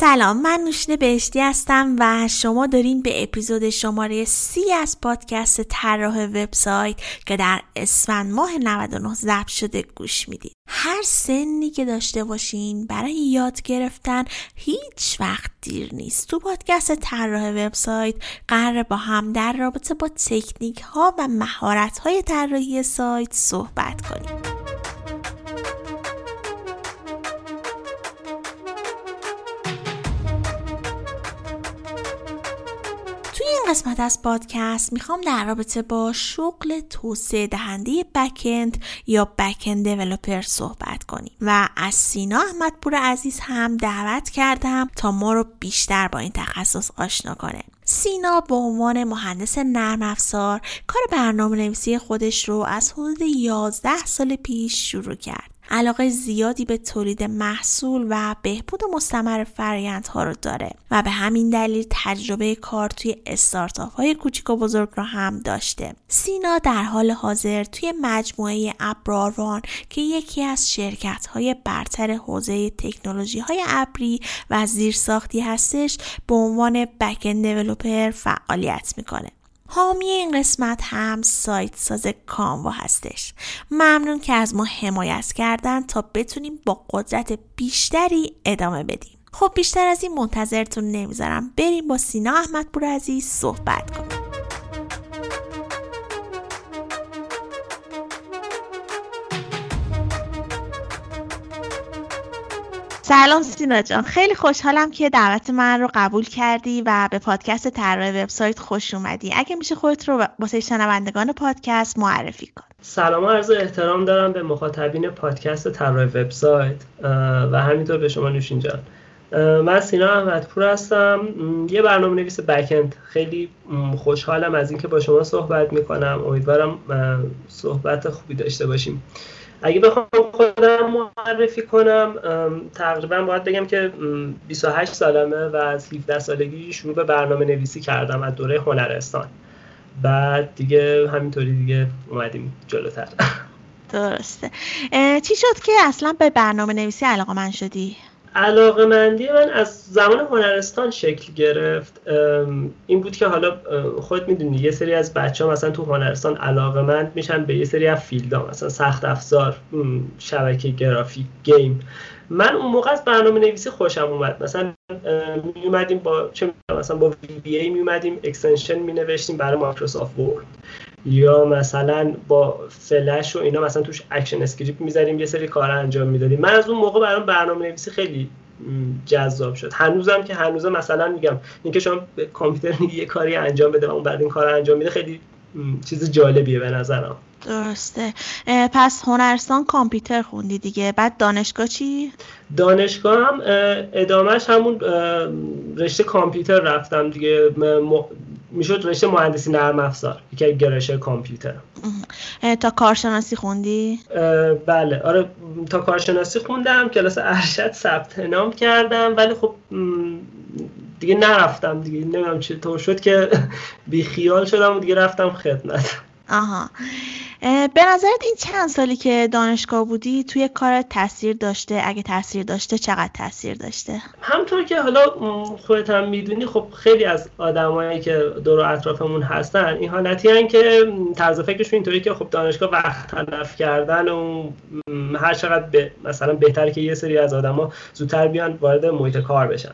سلام من نوشین بهشتی هستم و شما دارین به اپیزود شماره سی از پادکست طراح وبسایت که در اسفند ماه 99 ضبط شده گوش می‌دید هر سنی که داشته باشین برای یاد گرفتن هیچ وقت دیر نیست. تو پادکست طراح وبسایت قرار با هم در رابطه با تکنیک ها و مهارت های طراحی سایت صحبت کنیم. قسمت از پادکست می‌خوام در رابطه با شغل توسعه دهنده بکند یا بکند دیولپر صحبت کنیم. و از سینا احمدپور عزیز هم دعوت کردم تا ما رو بیشتر با این تخصص آشنا کنه. سینا به عنوان مهندس نرم افزار کار برنامه نویسی خودش رو از حدود 11 سال پیش شروع کرد. علاقه زیادی به تولید محصول و بهبود مستمر ها رو داره و به همین دلیل تجربه کار توی استارتاپ های کوچیک و بزرگ رو هم داشته. سینا در حال حاضر توی مجموعه ابراروان که یکی از شرکت های برتر حوزه تکنولوژی های ابری و زیرساختی هستش به عنوان بکن دیولوپر فعالیت می‌کنه. حامی این قسمت هم سایت ساز کانوا هستش. ممنون که از ما حمایت کردن تا بتونیم با قدرت بیشتری ادامه بدیم. خب بیشتر از این منتظرتون نمی‌ذارم. بریم با سینا احمدپور عزیز صحبت کنیم. سلام سینا جان. خیلی خوشحالم که دعوت من رو قبول کردی و به پادکست طراح وبسایت خوش اومدی. اگه میشه خودت رو واسه شنوندگان پادکست معرفی کن. سلام عرض احترام دارم به مخاطبین پادکست طراح وبسایت. و همینطور به شما نوشین جان. من سینا احمدپور هستم. یه برنامه نویس بکند خیلی خوشحالم از اینکه با شما صحبت می‌کنم. امیدوارم صحبت خوبی داشته باشیم. اگه بخوام خودم معرفی کنم تقریبا باید بگم که 28 سالمه و از 17 سالگی شروع به برنامه نویسی کردم از دوره هنرستان. بعد دیگه همینطوری دیگه اومدیم جلوتر. درسته. چی شد که اصلا به برنامه نویسی علاقه من شدی؟ علاقه مندی من از زمان هنرستان شکل گرفت. این بود که حالا خود می‌دونی یه سری از بچه ها مثلا تو هنرستان علاقه مند میشن به یه سری از فیلد مثلا سخت افزار شبکه گرافیک game. من اون موقع از برنامه نویسی خوشم اومد. مثلا می اومدیم با چه مثلا با VBA می اومدیم extension می نوشتیم برای Microsoft Word. یا مثلا با فلش و اینا مثلا توش ActionScript می‌ذاریم یه سری کار انجام می‌دادیم. من از اون موقع برام برنامه نویسی خیلی جذاب شد. هنوزم که هنوزم مثلا میگم اینکه شما به کامپیوتر یه کاری انجام بده و اون بعد این کار انجام میده خیلی چیز جالبیه به نظرم. درسته. پس هنرستان کامپیوتر خوندی دیگه. بعد دانشگاه چی؟ دانشگاه هم ادامهش همون رشته کامپیوتر رفتم دیگه. می‌شد رشته مهندسی نرم افزار یکی گرایش کامپیوتر. تا کارشناسی خوندی؟ بله. آره تا کارشناسی خوندم کلاس ارشد ثبت نام کردم ولی خب دیگه نرفتم دیگه. نمی‌دونم چطور شد که بی خیال شدم و دیگه رفتم خدمت. آها. به نظرت این چند سالی که دانشگاه بودی توی کار تاثیر داشته؟ اگه تاثیر داشته چقدر تاثیر داشته؟ همطور که حالا خودت هم می‌دونی خب خیلی از آدمایی که دور و اطرافمون هستن این حالتی که طرز فکرشون اینطوری که خب دانشگاه وقت تلف کردن و هر چقدر به مثلا بهتره که یه سری از آدما زودتر بیان وارد محیط کار بشن.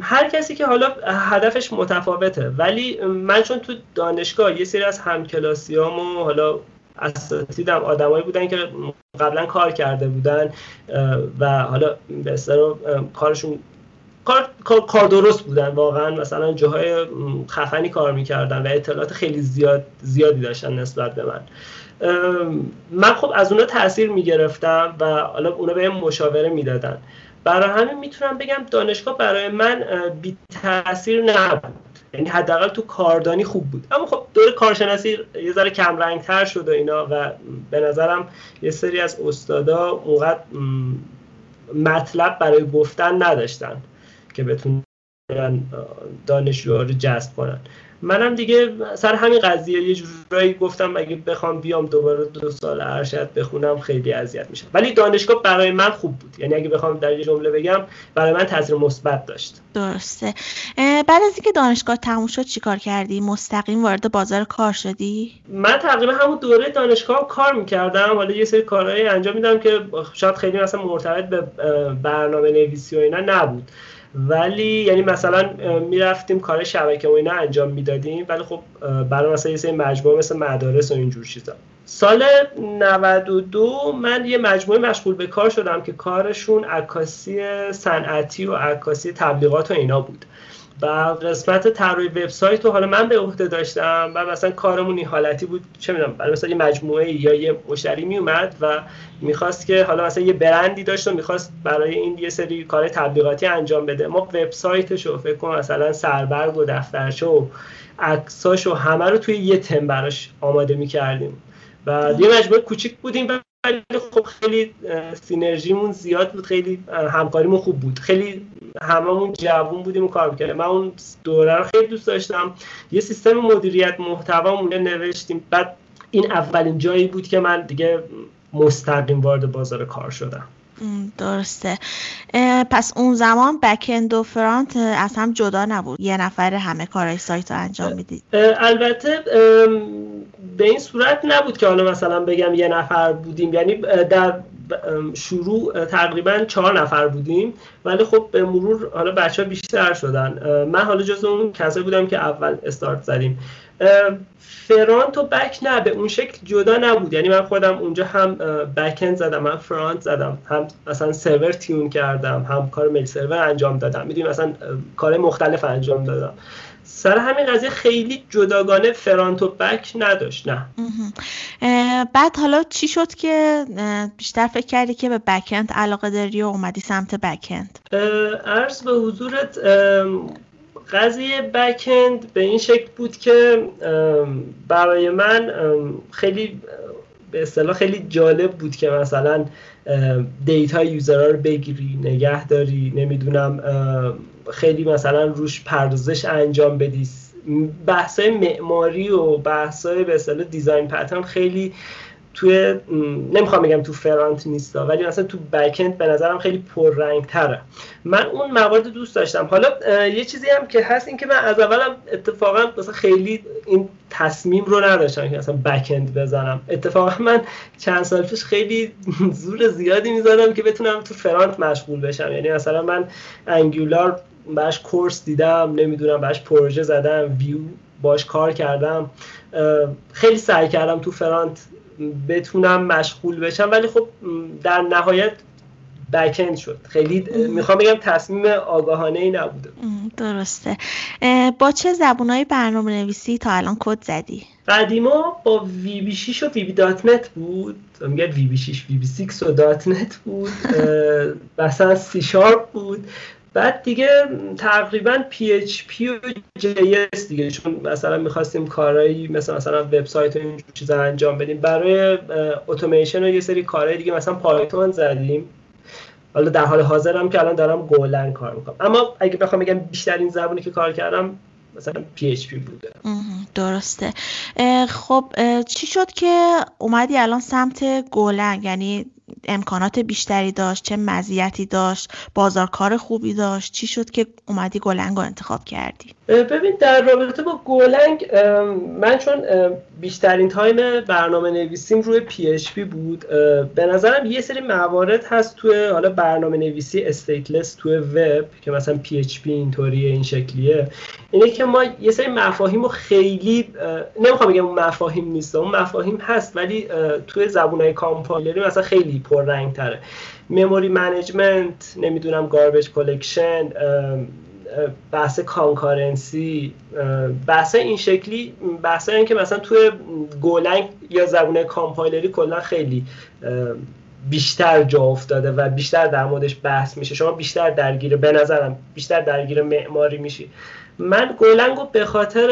هر کسی که حالا هدفش متفاوته ولی من چون تو دانشگاه یه سری از همکلاسیامو حالا اساتیدم آدمایی بودن که قبلا کار کرده بودن و حالا به کارشون کار،, کار درست بودن. واقعا مثلا جاهای خفنی کار می‌کردن و اطلاعات خیلی زیاد زیادی داشتن نسبت به من. من خب از اونا تاثیر می‌گرفتم و حالا اونا به مشاوره می‌دادن. برای همین می‌تونم بگم دانشگاه برای من بی تاثیر نبود. یعنی حداقل تو کاردانی خوب بود. اما خب دور کارشناسی یه ذره کم رنگ تر شد و اینا و به نظرم یه سری از استادا اونقدر مطلب برای گفتن نداشتن که بتونن دانشجوها رو جذب کنن. منم دیگه سر همین قضیه یه جورایی گفتم اگه بخوام بیام دوباره دو سال ارشد بخونم خیلی اذیت میشم. ولی دانشگاه برای من خوب بود. یعنی اگه بخوام در یه جمله بگم برای من تاثیر مثبت داشت. درسته. بعد از اینکه دانشگاه تموم شد چیکار کردی؟ مستقیم وارد بازار کار شدی؟ من تقریبا همون دوره دانشگاه کار می‌کردم. حالا یه سری کارهایی انجام میدم که شاید خیلی مثلا مرتبط به برنامه نویسی و اینا نبود. ولی یعنی مثلا می‌رفتیم کار شبکه و اینا انجام می‌دادیم ولی خب برای مثلا یه سری مجموعه مثل مدارس و اینجور چیزا. سال 92 من یه مجموعه مشغول به کار شدم که کارشون عکاسی صنعتی و عکاسی تبلیغات و اینا بود. و قسمت طراحی وبسایت رو حالا من به عهده داشتم و مثلا کارمون این حالتی بود چه می‌دونم برای مثلا یه مجموعه یا یه مشتری می اومد و می‌خواست که حالا مثلا یه برندی داشت و می‌خواست برای این یه سری کار تبلیغاتی انجام بده. ما وبسایتش رو فکر کنم مثلا سربرگ و دفترچه و عکساش و همه رو توی یه تم براش آماده می‌کردیم. و یه مجموعه کوچیک بودیم ولی خب خیلی سینرژیمون زیاد بود خیلی همکاریمون خوب بود. خیلی هممون جوون بودیم و کار می‌کردیم. من اون دوره رو خیلی دوست داشتم. یه سیستم مدیریت محتوا اونجا نوشتیم. بعد این اولین جایی بود که من دیگه مستقیم وارد بازار کار شدم. درسته. پس اون زمان بکند و فرانت از هم جدا نبود. یه نفر همه کارهای سایت رو انجام می‌دید. البته به این صورت نبود که حالا مثلا بگم یه نفر بودیم. یعنی در شروع تقریبا چهار نفر بودیم. ولی خب به مرور حالا بچه ها بیشتر شدن. من حالا جز اون کسایی بودم که اول استارت زدیم. فرانت و بک نه به اون شکل جدا نبود. یعنی من خودم اونجا هم بکند زدم هم فرانت زدم هم مثلا سرور تیون کردم هم کار میل سرور انجام دادم. می‌دونی مثلا کار مختلف انجام دادم. سر همین قضیه خیلی جداگانه فرانت و بک نداشت نه. بعد حالا چی شد که بیشتر فکر کردی که به بکند علاقه داری و اومدی سمت بکند عرض به حضورت قضیه بکند به این شکل بود که برای من خیلی به اصطلاح خیلی جالب بود که مثلا دیتا یوزرها رو بگیری نگه داری نمی‌دونم خیلی مثلا روش پردازش انجام بدی بحثای معماری و بحثای به اصطلاح دیزاین پترن خیلی توی نمی‌خوام بگم تو فرانت نیستا ولی مثلا تو بکند به نظرم خیلی پررنگ تره من اون موارد دوست داشتم. حالا یه چیزی هم که هست این که من از اولم اتفاقا مثلا خیلی این تصمیم رو نداشتم که مثلا بکند بزنم. اتفاقا من چند سال پیش خیلی زور زیادی می‌زدم که بتونم تو فرانت مشغول بشم. یعنی مثلا من Angular باش course دیدم نمی‌دونم باش پروژه زدم ویو باش کار کردم. خیلی سعی کردم تو front بتونم مشغول بشم ولی خب در نهایت backend شد. خیلی می‌خوام بگم تصمیم آگاهانه ای نبوده درسته. با چه زبونهای برنامه نویسی تا الان کد زدی؟ قدیما با VB 6 و VB .NET بود. میگه VB 6 VB 6 و .NET بود. مثلا سی شارپ بود. بعد دیگه تقریبا PHP و JS دیگه چون مثلا می‌خواستیم کارهایی مثل مثلا وبسایت و این چیزا انجام بدیم. برای اتوماسیون و یه سری کارهای دیگه مثلا Python زدیم. حالا در حال حاضرم که الان دارم Golang کار می‌کنم. اما اگه بخوام بگم بیشترین زبونی که کار کردم مثلا PHP بوده. درسته. خب چی شد که اومدی الان سمت Golang یعنی امکانات بیشتری داشت چه مزیتی داشت بازارکار خوبی داشت چی شد که اومدی Golang رو انتخاب کردی؟ ببین در رابطه با Golang من چون بیشترین time برنامه نویسیم روی پی بود. به نظرم یه سری موارد هست توی حالا برنامه نویسی stateless توی وب که مثلا PHP اینطوریه این شکلیه. اینه که ما یه سری مفاهیم رو خیلی نمی‌خوام بگم مفاهیم نیست اون مفاهیم هست ولی توی زبونهای کامپایلری مثلا خیلی پررنگ تره memory management نمی‌دونم garbage collection بحث concurrency بحث این شکلی بحث این که مثلا توی Golang یا زبون کامپایلری کلا خیلی بیشتر جا افتاده و بیشتر در موردش بحث میشه. شما بیشتر درگیر به نظرم بیشتر درگیر معماری میشی. من Golang رو به خاطر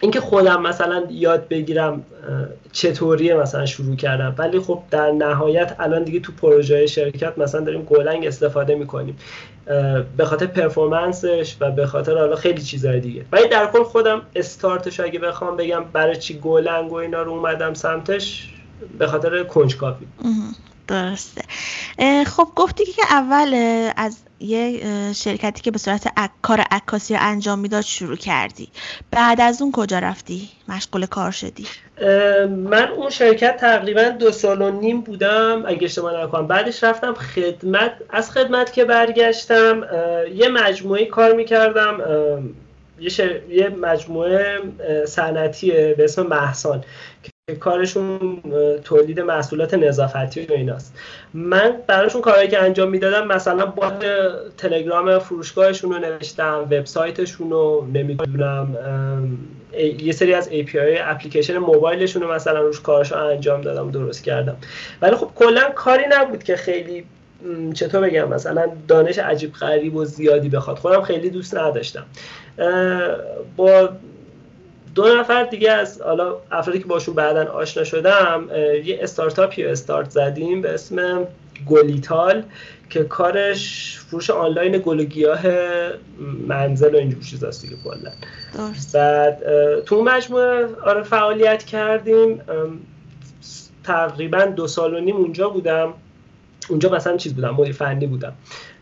اینکه خودم مثلا یاد بگیرم چطوریه مثلا شروع کردم. ولی خب در نهایت الان دیگه تو پروژه شرکت مثلا داریم گولنگ استفاده می‌کنیم. به خاطر پرفورمنسش و به خاطر حالا خیلی چیزهای دیگه. ولی در کل خودم استارتش اگه بخوام بگم برای چی گولنگ و اینا رو اومدم سمتش به خاطر کنجکاوی. درسته. خب گفتی که اول از یه شرکتی که به صورت کار عکاسی انجام می‌داد شروع کردی. بعد از اون کجا رفتی؟ مشغول کار شدی؟ من اون شرکت تقریبا دو سال و نیم بودم اگه اشتباه نکنم. بعدش رفتم خدمت از خدمت که برگشتم یه مجموعه کار می‌کردم یه, یه مجموعه صنعتی به اسم محسان کارشون تولید محصولات نظافتی و ایناست. من براشون کارهایی که انجام می‌دادم مثلا با تلگرام فروشگاهشون رو نوشتم وبسایتشون رو نمی‌دونم یه سری از API اپلیکیشن موبایلشون رو مثلا روش کارشو انجام دادم درست کردم. ولی خب کلا کاری نبود که خیلی چطور بگم مثلا دانش عجیب غریب و زیادی بخواد. خودم خیلی دوست نداشتم. با دو نفر دیگه از حالا افرادی که باشون بعدا آشنا شدم یه استارتاپی استارت زدیم به اسم گلیتال که کارش فروش آنلاین گل و گیاه منزل و اینجور چیزاست دیگه کلا. بعد تو مجموعه آره فعالیت کردیم. تقریبا دو سال و نیم اونجا بودم. اونجا مثلا چیز بودم مدیر فنی بودم.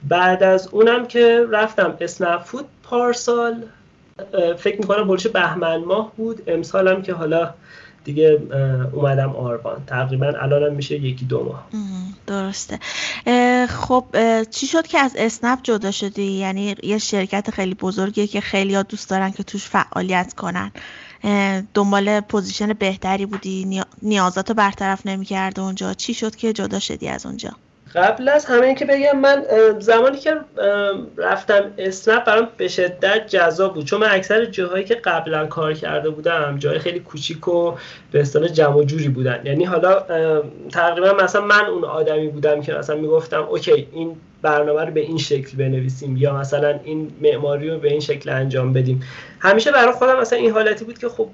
بعد از اونم که رفتم اسنپ فود پارسال. فکر می‌کنم بولش بهمن ماه بود. امسال هم که حالا دیگه اومدم آروان تقریبا الانم میشه یکی دو ماه. درسته. خب چی شد که از اسنپ جدا شدی؟ یعنی یه شرکت خیلی بزرگیه که خیلی ها دوست دارن که توش فعالیت کنن. دنبال position بهتری بودی؟ نیازاتو برطرف نمی‌کرد اونجا. چی شد که جدا شدی از اونجا؟ قبل از همه این که بگم من زمانی که رفتم اسنپ برام به شدت جذاب بود. چون من اکثر جاهایی که قبلا کار کرده بودم جای خیلی کوچیک و به اصطلاح جمع جوری بودن. یعنی حالا تقریبا مثلا من اون آدمی بودم که مثلا می‌گفتم اوکی این برنامه رو به این شکل بنویسیم یا مثلا این معماری رو به این شکل انجام بدیم. همیشه برای خودم مثلا این حالتی بود که خب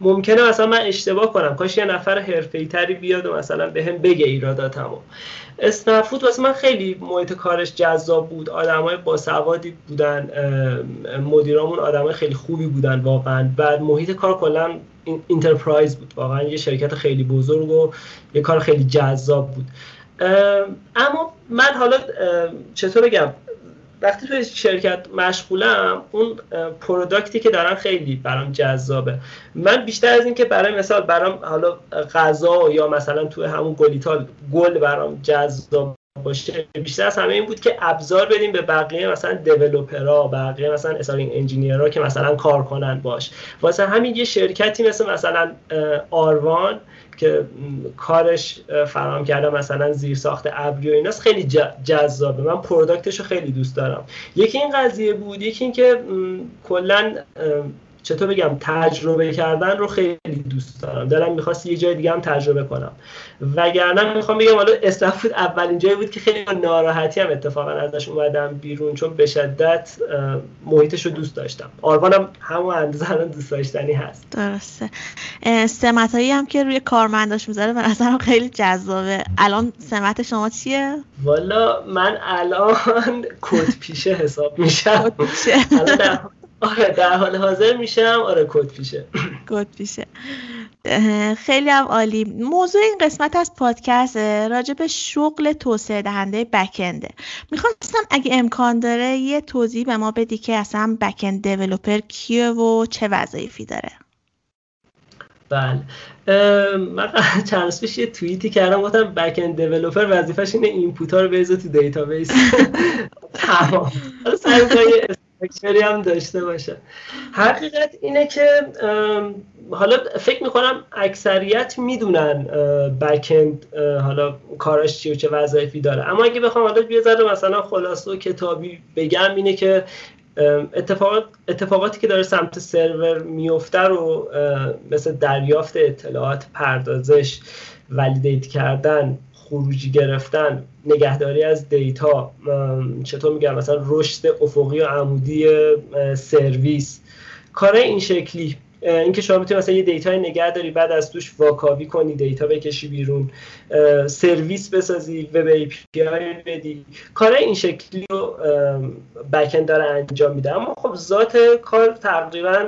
ممکنه مثلا من اشتباه کنم. کاش یه نفر حرفه‌ای تری بیاد و مثلا بهم به بگه ایراداتمو اسنفود واسه من خیلی محیط کارش جذاب بود. آدمای باسوادی بودن مدیرامون آدمای خیلی خوبی بودن واقعا. بعد محیط کار کلا enterprise بود. واقعا یه شرکت خیلی بزرگ و یه کار خیلی جذاب بود. اما من حالا چطور بگم؟ وقتی توی شرکت مشغولم اون product ی که دارم خیلی برام جذابه. من بیشتر از این که برای مثال برام حالا غذا یا مثلا توی همون گلیتال گل برام جذاب باشه. بیشتر از همه این بود که ابزار بدیم به بقیه مثلا developer ها بقیه مثلا SRE engineer ها که مثلا کار کنن باش. واسه همین یه شرکتی مثل مثلا آروان که کارش فراهم کرده مثلا زیر ساخت ابری و ایناست خیلی جذابه. من پروداکتش رو خیلی دوست دارم. یکی این قضیه بود. یکی این که کلا چطور بگم تجربه کردن رو خیلی دوست دارم. دلم می‌خواست یه جای دیگه هم تجربه کنم. وگرنه می‌خوام بگم حالا استفود اولین جایی بود که خیلی ناراحتی هم اتفاقا ازش اومدم بیرون چون به شدت محیطش رو دوست داشتم. آروانم همون اندازه دوست داشتنی هست. درسته. سمت هایی هم که روی کارمنداش می‌ذاره به نظرم خیلی جذابه. الان سمت شما چیه؟ والا من الان کد پیشه حساب میشم. آره در حال حاضر میشم. آره کد پیشه. کد پیشه. خیلی هم عالی. موضوع این قسمت از پادکست راجع به شغل توسعه دهنده بکنده می‌خواستم اگه امکان داره یه توضیح به ما بدی که اصلا backend developer کیه و چه وظایفی داره. بله. من چند پیش یه توییتی کردم گفتم backend developer وظیفش اینه input ها رو بریزه تو database تمام. structure ی هم داشته باشه. حقیقت اینه که حالا فکر می‌کنم اکثریت می‌دونن backend حالا کارش چی و چه وظایفی داره. اما اگه بخوام حالا یه ذره مثلا خلاصه و کتابی بگم اینه که اتفاقات اتفاقاتی که داره سمت سرور میفته رو مثل دریافت اطلاعات پردازش validate کردن خروجی گرفتن نگهداری از data چطور میگم مثلا رشد افقی و عمودی سرویس. کار این شکلی اینکه شما می‌تونی مثلا یه data نگه داری بعد از توش واکاوی کنی data بکشی بیرون سرویس بسازی web API بدی. کار این شکلی رو backend داره انجام میده. اما خب ذات کار تقریبا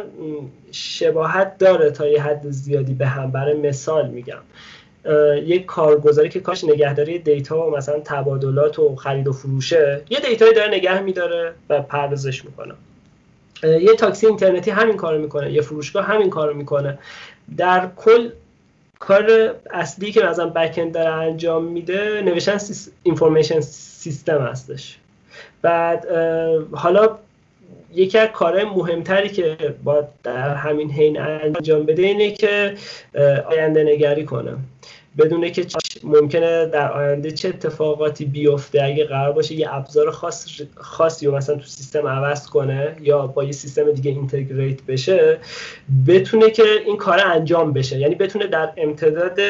شباهت داره تا یه حد زیادی به هم. برای مثال میگم. یک کارگزاری که کارش نگهداری data و مثلا تبادلات و خرید و فروشه. یه data یی داره نگه میداره و پردازش می‌کنه. یه تاکسی اینترنتی همین کارو می‌کنه یه فروشگاه همین کارو می‌کنه. در کل کار اصلی که مثلا بکند داره انجام میده نوشتن اینفورمیشن سیستم هستش. بعد حالا یکی از کارهای مهمتری که باید در همین حین انجام بده اینه که آینده نگری کنه. بدونه که ممکنه در آینده چه اتفاقاتی بیفته اگه قرار باشه یه ابزار خاص خاصی رو مثلا تو سیستم عوض کنه یا با یه سیستم دیگه اینتگریت بشه بتونه که این کار انجام بشه. یعنی بتونه در امتداد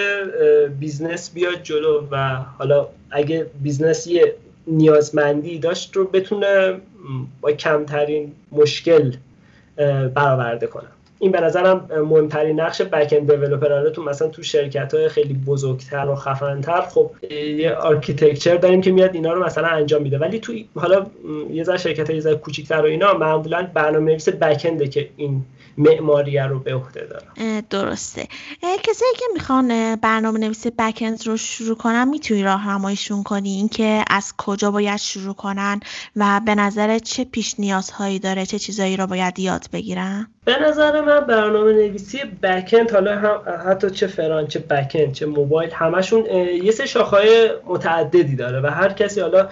business بیاد جلو و حالا اگه business یه نیازمندی داشت رو بتونه با کمترین مشکل برآورده کنه. این به نظرم مهمترین نقش backend developer تو مثلا تو شرکت های خیلی بزرگتر و خفنتر خب یه architecture داریم که میاد اینا رو مثلا انجام میده. ولی تو حالا یه ذره شرکت های ذره کوچیک‌تر و اینا معمولا برنامه‌نویس backend ه که این معماری رو به عهده دارم درسته. کسایی که می‌خوان برنامه نویس بکند رو شروع کنن می‌تونی راهنماییشون کنی؟ اینکه از کجا باید شروع کنن و به نظر چه پیش نیازهایی داره؟ چه چیزایی رو باید یاد بگیرن؟ به نظر من برنامه نویسی بکند حالا هم حتی چه فران چه بکند چه موبایل همشون یه سه شاخهای متعددی داره و هر کسی حالا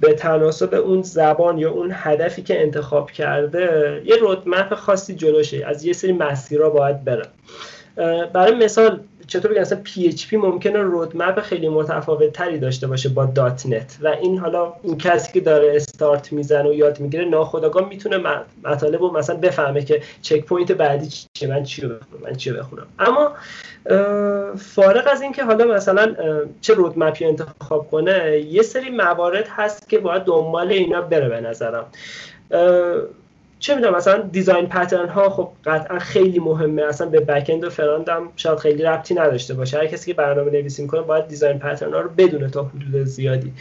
به تناسب اون زبان یا اون هدفی که انتخاب کرده یه رودمپ خاصی جلوشه از یه سری مسیرها باید بره. برای مثال چطور بگم مثلا PHP ممکنه roadmap خیلی متفاوت تری داشته باشه با. .NET و این حالا این کسی که داره استارت می‌زنه و یاد می‌گیره ناخودآگاه می‌تونه مطالب رو مثلا بفهمه که checkpoint بعدی چیه من چی رو بخونم من چی بخونم. اما فارغ از اینکه حالا مثلا چه roadmap ی انتخاب کنه یه سری موارد هست که باید دنبال اینا بره به نظرم. چه می‌دونم مثلا design pattern ها خب قطعا خیلی مهمه. اصلا به backend و front هم شاید خیلی ربطی نداشته باشه. هر کسی که برنامه نویسی می‌کنه باید design pattern ها رو بدونه تا حدود زیادی.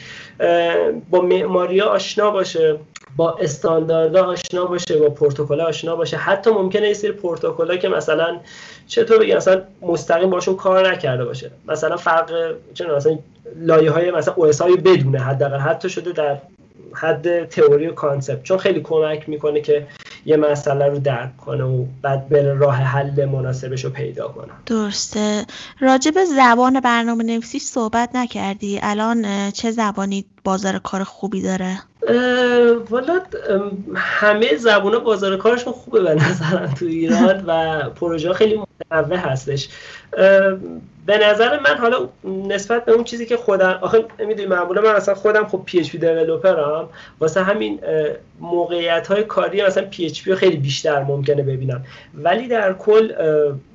با معماری آشنا باشه با استانداردها آشنا باشه با پروتکل آشنا باشه. حتی ممکنه یه سری پروتکل که مثلا چطور بگم مثلا مستقیم باشون کار نکرده باشه. مثلا فرق چون مثلا لایه های مثلا او بدونه حداقل. حتی شده در حد تئوری و کانسپت. چون خیلی کمک می‌کنه که یه مسئله رو درک کنه و بعد بره راه حل مناسبش رو پیدا کنه. درسته. راجع به زبان برنامه نویسی صحبت نکردی. الان چه زبانی بازار کار خوبی داره؟ والا همه زبان بازار کارشون خوبه به نظرم تو ایران و پروژه خیلی متنوع هستش. به نظر من حالا نسبت به اون چیزی که خودم آخه می‌دونی معمولا من اصلا خودم خب PHP developer م واسه همین موقعیت های کاری مثلا PHP رو خیلی بیشتر ممکنه ببینم. ولی در کل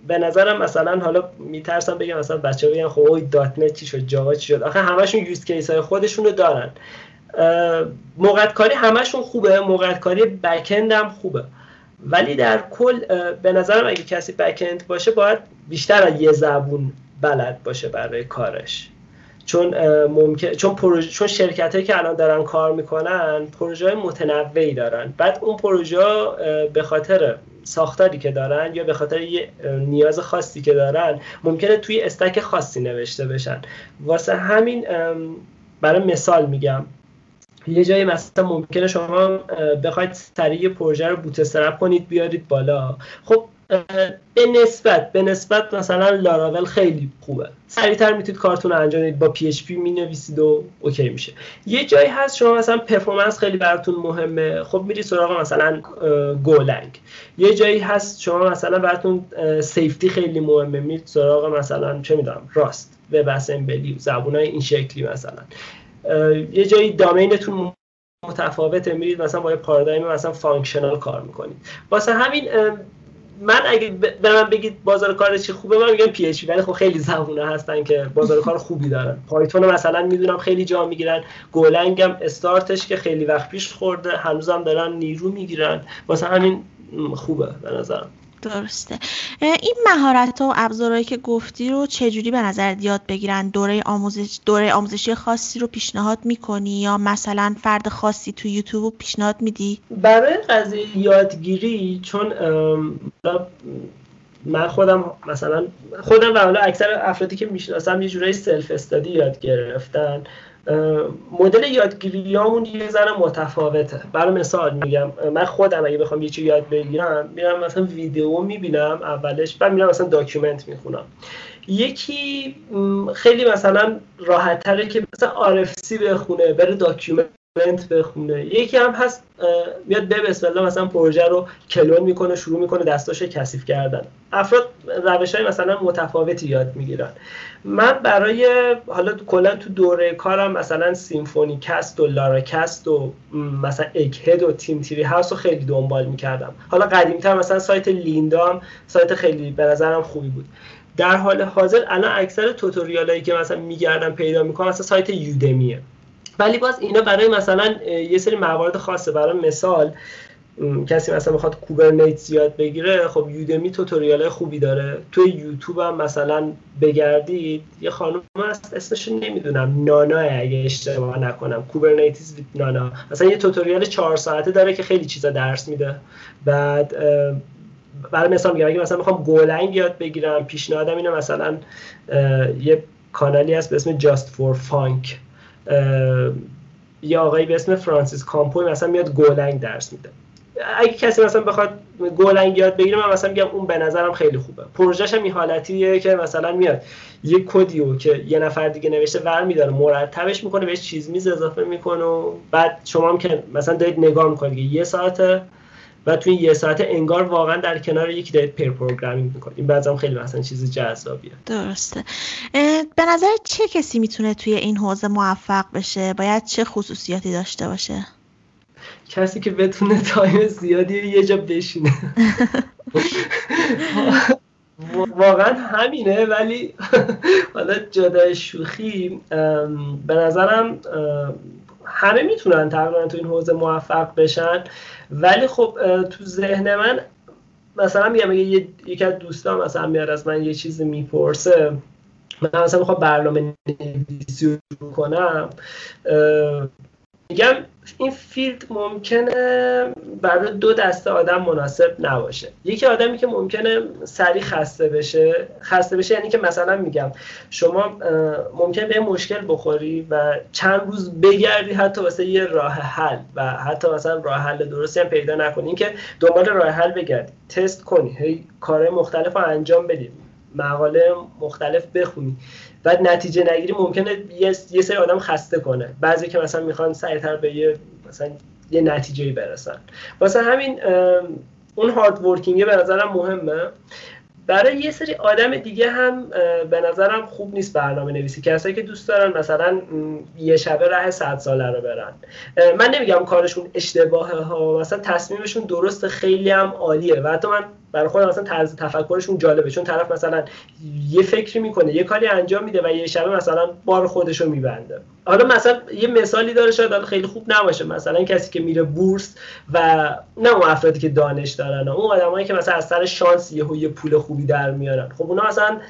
به نظرم مثلا حالا میترسم بگم مثلا بچه‌ها بگن خب اوی .NET چی شد Java چی شد آخه همشون use case های خودشون رو دارن. موقعیت کاری همشون خوبه موقعیت کاری backend هم خوبه. ولی در کل به نظرم اگه کسی backend باشه باید بیشتر از یه زبون بلد باشه برای کارش. چون ممکن چون پروژه چون شرکت هایی که الان دارن کار می‌کنن پروژه متنوعی دارن. بعد اون پروژه به خاطر ساختاری که دارن یا به خاطر یه نیاز خاصی که دارن ممکنه توی استک خاصی نوشته بشن. واسه همین برای مثال میگم. یه جایی مثلا ممکنه شما بخواید سریع پروژه رو بوت کنید بیارید بالا. خب به نسبت به نسبت مثلا لاراول خیلی خوبه. سریعتر می‌تونید کارتون رو انجام بدید با PHP می نویسید و okay میشه. یه جایی هست شما مثلا performance خیلی براتون مهمه. خب میرید سراغ مثلا Golang یه جایی هست شما مثلا براتون safety خیلی مهمه. میرید سراغ مثلا چه می‌دونم Rust WebAssembly زبونای این شکلی مثلا. یه جایی domain تون متفاوته میرید مثلا با یه paradigm مثلا functional کار می‌کنید. واسه همین من اگه به من بگید بازار کار چی خوبه من میگم PHP ولی خب خیلی زبونه هستن که بازار کار خوبی دارن. Python مثلا می‌دونم خیلی جا می‌گیرن. Golang هم استارتش که خیلی وقت پیش خورده هنوزم دارن نیرو می‌گیرن. واسه همین خوبه به نظرم. درسته. این مهارت و ابزارهایی که گفتی رو چجوری به نظر یاد بگیرن؟ دوره آموزش دوره آموزشی خاصی رو پیشنهاد می‌کنی یا مثلا فرد خاصی تو یوتیوب پیشنهاد میدی؟ برای قضیه یادگیری چون من خودم مثلا خودم و حالا اکثر افرادی که می‌شناسم یه جورایی self-study یاد گرفتن. مدل یادگیریامون یه ذره متفاوته. برای مثال میگم من خودم اگه بخوام یه چی یاد بگیرم میرم مثلا ویدیو می‌بینم اولش بعد میرم مثلا document می‌خونم. یکی خیلی مثلا راحت تره که مثلا RFC بخونه بره document بخونه. یکی هم هست میاد به بسم الله مثلا پروژه رو کلون می‌کنه شروع می‌کنه دستاش کثیف کردن. افراد روش های مثلا متفاوتی یاد می‌گیرن. من برای حالا کلا تو دوره کارم مثلا SymfonyCasts و Laracasts و مثلا Egghead و Team Treehouse رو خیلی دنبال می‌کردم. حالا قدیمتر مثلا سایت Lynda هم سایت خیلی به نظرم خوبی بود. در حال حاضر الان اکثر tutorial هایی که مثلا میگردم پیدا می‌کنم مثلا سایت Udemy ه. ولی باز اینا برای مثلا یه سری موارد خاصه. برای مثال کسی مثلا بخواد کوبرنیتس یاد بگیره خب یودمی توتوریال خوبی داره. توی یوتیوب هم مثلا بگردید. یه خانم هست اسمش نمی‌دونم. نانا اگه اشتباه نکنم. کوبرنیتیز نانا. مثلا یه توتوریال چهار ساعته داره که خیلی چیزا درس میده. بعد برای مثال میگم اگه مثلا می‌خوام گولنگ یاد بگیرم پیشنهادم اینه مثلا یه کانالی هست به اسم JustForFunc. یه آقایی به اسم فرانسیس کامپوی مثلا میاد Golang درس میده. اگه کسی مثلا بخواد Golang یاد بگیره من مثلا میگم اون به نظرم خیلی خوبه. پروژهش هم این حالتیه که مثلا میاد یه کدی رو که یه نفر دیگه نوشته ور میداره مرتبش می‌کنه بهش چیز میز اضافه می‌کنه و بعد شما هم که مثلا دارید نگاه می‌کنید یه ساعته و توی یه ساعت انگار واقعا در کنار یکی دارید pair programming این به نظرم خیلی مثلا چیز جذابیه. درسته. به نظر چه کسی می‌تونه توی این حوزه موفق بشه؟ باید چه خصوصیاتی داشته باشه؟ کسی که بتونه تایم زیادی یه جا بشینه. واقعا همینه ولی حالا جدای شوخی به نظرم همه می‌تونن تقریبا تو این حوزه موفق بشن. ولی خب تو ذهن من مثلا میگم اگه یکی از دوستان مثلا میاد از من یه چیزی می‌پرسه من مثلا می‌خوام برنامه نویسی کنم میگم این فیلد ممکنه برای دو دسته آدم مناسب نباشه. یکی آدمی که ممکنه سریع خسته بشه خسته بشه یعنی که مثلا میگم شما ممکنه به مشکل بخوری و چند روز بگردی حتی واسه یه راه حل و حتی مثلا راه حل درستی هم پیدا نکنی اینکه دنبال راه حل بگردی. تست کنی هی کارهای مختلف رو انجام بدی مقاله مختلف بخونی. بعد نتیجه نگیری ممکنه یه, یه سری آدم خسته کنه. بعضی که مثلا می‌خوان سریعتر به یه مثلا یه نتیجه برسن. واسه همین اون هارد ورکینگه به نظرم مهمه. برای یه سری آدم دیگه هم به نظرم خوب نیست برنامه نویسی. کسایی که دوست دارن مثلا یه شبه ره صد ساله رو برن. من نمیگم کارشون اشتباهه ها. مثلا تصمیمشون درست خیلی هم عالیه. و حتی من برای خودم مثلا طرز تفکرشون جالبه. چون طرف مثلا یه فکری می‌کنه یه کاری انجام میده و یه شبه مثلا بار خودش رو میبنده. حالا مثلا یه مثالی داره شاید خیلی خوب نباشه. مثلا کسی که میره بورس و نه اون افرادی که دانش دارن اون آدمایی که مثلا از سر شانس یهو یه پول خوبی در میارن. خب اونا مثلا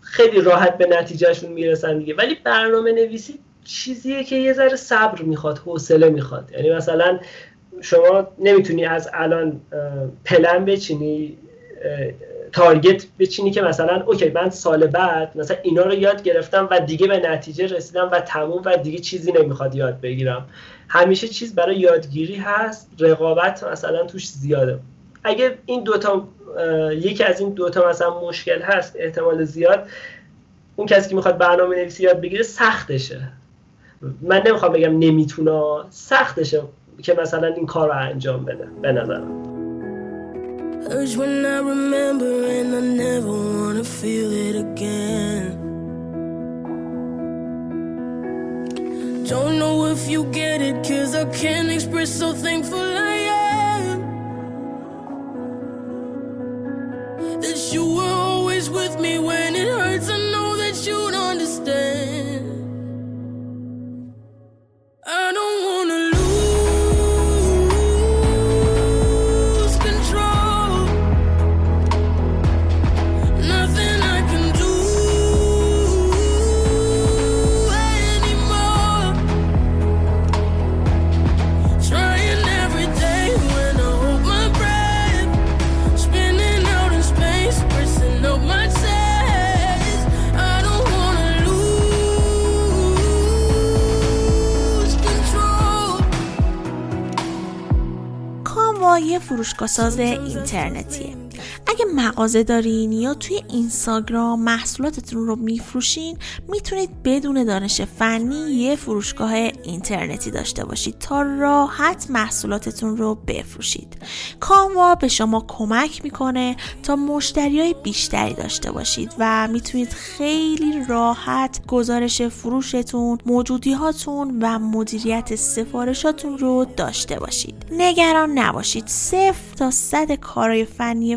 خیلی راحت به نتیجهشون می‌رسن دیگه. ولی برنامه نویسی چیزیه که یه ذره صبر می‌خواد حوصله می‌خواد. یعنی مثلا شما نمی‌تونی از الان پلن بچینی تارگت بچینی که مثلا اوکی من سال بعد مثلا اینا رو یاد گرفتم و دیگه به نتیجه رسیدم و تموم و دیگه چیزی نمی‌خواد یاد بگیرم. همیشه چیز برای یادگیری هست رقابت مثلا توش زیاده. اگه این دوتا یکی از این دوتا مثلا مشکل هست احتمال زیاد اون کسی که می‌خواد برنامه نویسی یاد بگیره سختشه. من نمی‌خوام بگم نمی‌تونه سختشه. که مثلا این کار رو انجام بده به نظرم Urge when I remember and I never wanna feel it again. Don't know if you get it, cause I can't express how thankful I am. That you were always with me when it hurts, I know that you'd understand. I don't یه فروشگاه ساز اینترنتیه. اگه مغازه دارین یا توی اینستاگرام محصولاتتون رو میفروشین می‌تونید بدون دانش فنی یه فروشگاه اینترنتی داشته باشید تا راحت محصولاتتون رو بفروشید. کانوا به شما کمک می‌کنه تا مشتری های بیشتری داشته باشید و می‌تونید خیلی راحت گزارش فروشتون موجودی هاتون و مدیریت سفارشاتون رو داشته باشید. نگران نباشید. صفر تا صد کارهای فنی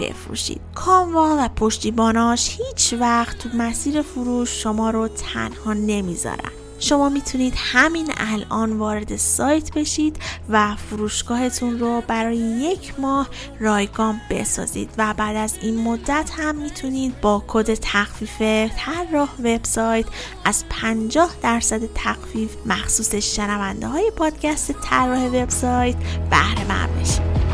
بفروشید. کانوا و پشتیباناش هیچ وقت تو مسیر فروش شما رو تنها نمی‌ذارن. شما می‌تونید همین الان وارد سایت بشید و فروشگاهتون رو برای یک ماه رایگان بسازید و بعد از این مدت هم می‌تونید با کد تخفیف طراح وبسایت از 50 درصد تخفیف مخصوص شنونده های پادکست طراح وبسایت بهره مند بشید.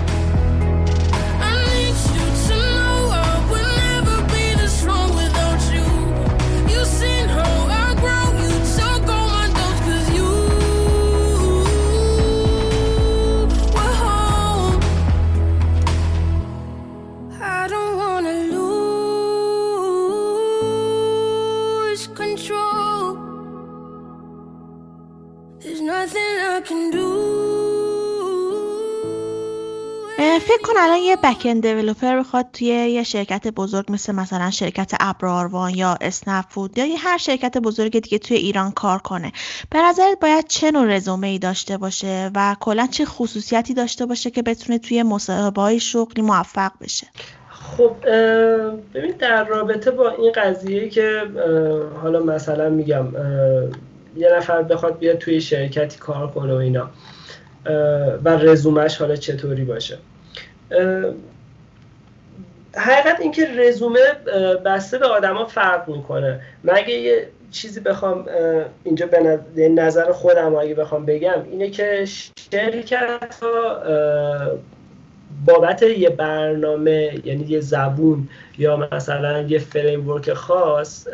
کن الان یه بک اند دیولپر بخواد توی یه شرکت بزرگ مثل مثلا شرکت ابراروان یا اسنپ فود یا هر شرکت بزرگ دیگه توی ایران کار کنه. به نظرت باید چه نوع رزومه ای داشته باشه و کلا چه خصوصیتی داشته باشه که بتونه توی مصاحبه های شغلی موفق بشه؟ خب ببین در رابطه با این قضیه که حالا مثلا میگم یه نفر بخواد بیاد توی شرکتی کار کنه و اینا و رزومش حالا چطوری باشه. حقیقت اینکه رزومه بسته به آدما فرق می‌کنه. مگه یه چیزی بخوام اینجا به نظر خودم اگه بخوام بگم اینه که شرکت ها بابت یه برنامه یعنی یه زبون یا مثلا یه فریم خاص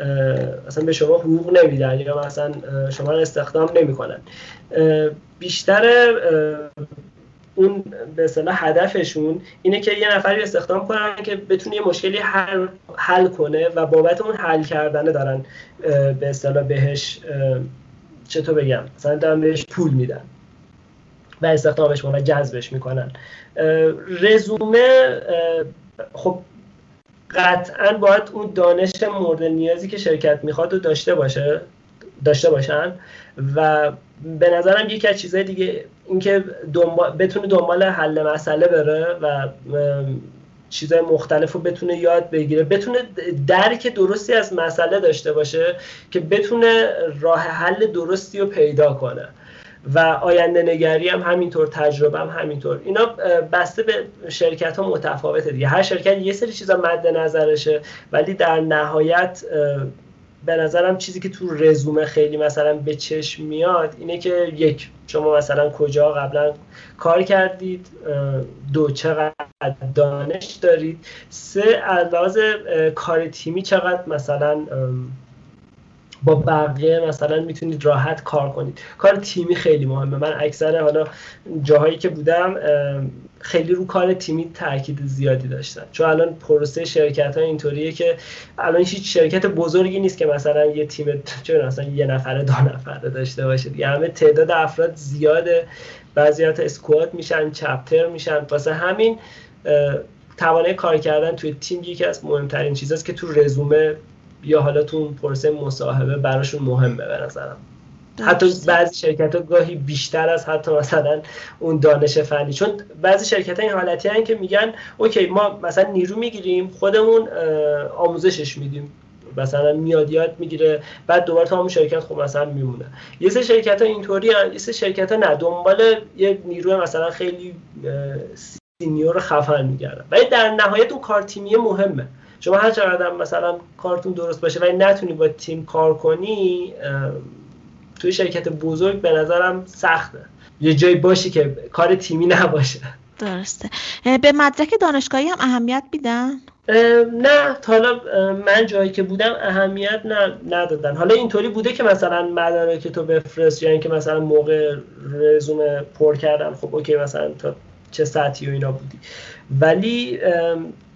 مثلا به شما حقوق نمیدن یا مثلا شما رو استخدام نمی‌کنن. بیشتر اون به اصطلاح هدفشون اینه که یه نفری استخدام کنن که بتونه یه مشکلی حل, حل کنه و بابت اون حل کردنه دارن به اصطلاح بهش چطور بگم؟ مثلا دارن بهش پول میدن و استخدامش و جذبش می‌کنن. رزومه خب قطعا باید اون دانش مورد نیازی که شرکت می‌خواد رو داشته باشه داشته باشن و به نظرم یکی از چیزهای دیگه اینکه دنبال بتونه دنبال حل مسئله بره و چیزهای مختلف رو بتونه یاد بگیره. بتونه درک درستی از مسئله داشته باشه که بتونه راه حل درستی رو پیدا کنه. و آینده نگری هم همینطور تجربه هم همینطور. اینا بسته به شرکت ها متفاوته دیگه. هر شرکت یه سری چیزا مد نظرشه ولی در نهایت به نظرم چیزی که تو رزومه خیلی مثلا به چشم میاد اینه که یک شما مثلا کجا قبلا کار کردید دو چقدر دانش دارید سه از کار تیمی چقدر مثلا با بقیه مثلا می‌تونید راحت کار کنید. کار تیمی خیلی مهمه. من اکثر حالا جاهایی که بودم خیلی رو کار تیمی تاکید زیادی داشتن. چون الان پروسه شرکت ها اینطوریه که الان هیچ شرکت بزرگی نیست که مثلا یه تیم چه مثلا یه نفره دو نفره داشته باشه. دیگه همه تعداد افراد زیاده. بعضیات اسکواد میشن چپتر میشن. واسه همین توانه کار کردن توی تیم یکی از مهمترین چیزاست که تو رزومه یا حالا تو پروسه مصاحبه براشون مهمه به نظرم. حتی بعضی شرکت ها گاهی بیشتر از حتی مثلا اون دانش فنی. چون بعضی شرکت ها این حالتی هن که میگن okay ما مثلا نیرو می‌گیریم خودمون آموزشش میدیم. مثلا میاد یاد می‌گیره بعد دوباره تا همون شرکت خب مثلا میمونه. یه سری شرکت ها اینطوری یه سری شرکت ها نه. دنبال یه نیروی مثلا خیلی senior خفن میگردن. ولی در نهایت اون کار تیمی مهمه. شما هر چقدر مثلا کارتون درست باشه ولی نتونی با تیم کار کنی توی شرکت بزرگ به نظرم سخته. یه جایی باشی که کار تیمی نباشه. درسته. به مدرک دانشگاهی هم اهمیت میدن؟ نه تا حالا من جایی که بودم اهمیت ندادن. حالا اینطوری بوده که مثلا مدارک تو بفرست یا اینکه مثلا موقع رزومه پر کردم خب اوکی مثلا تا چه ساعتی و اینا بودی. ولی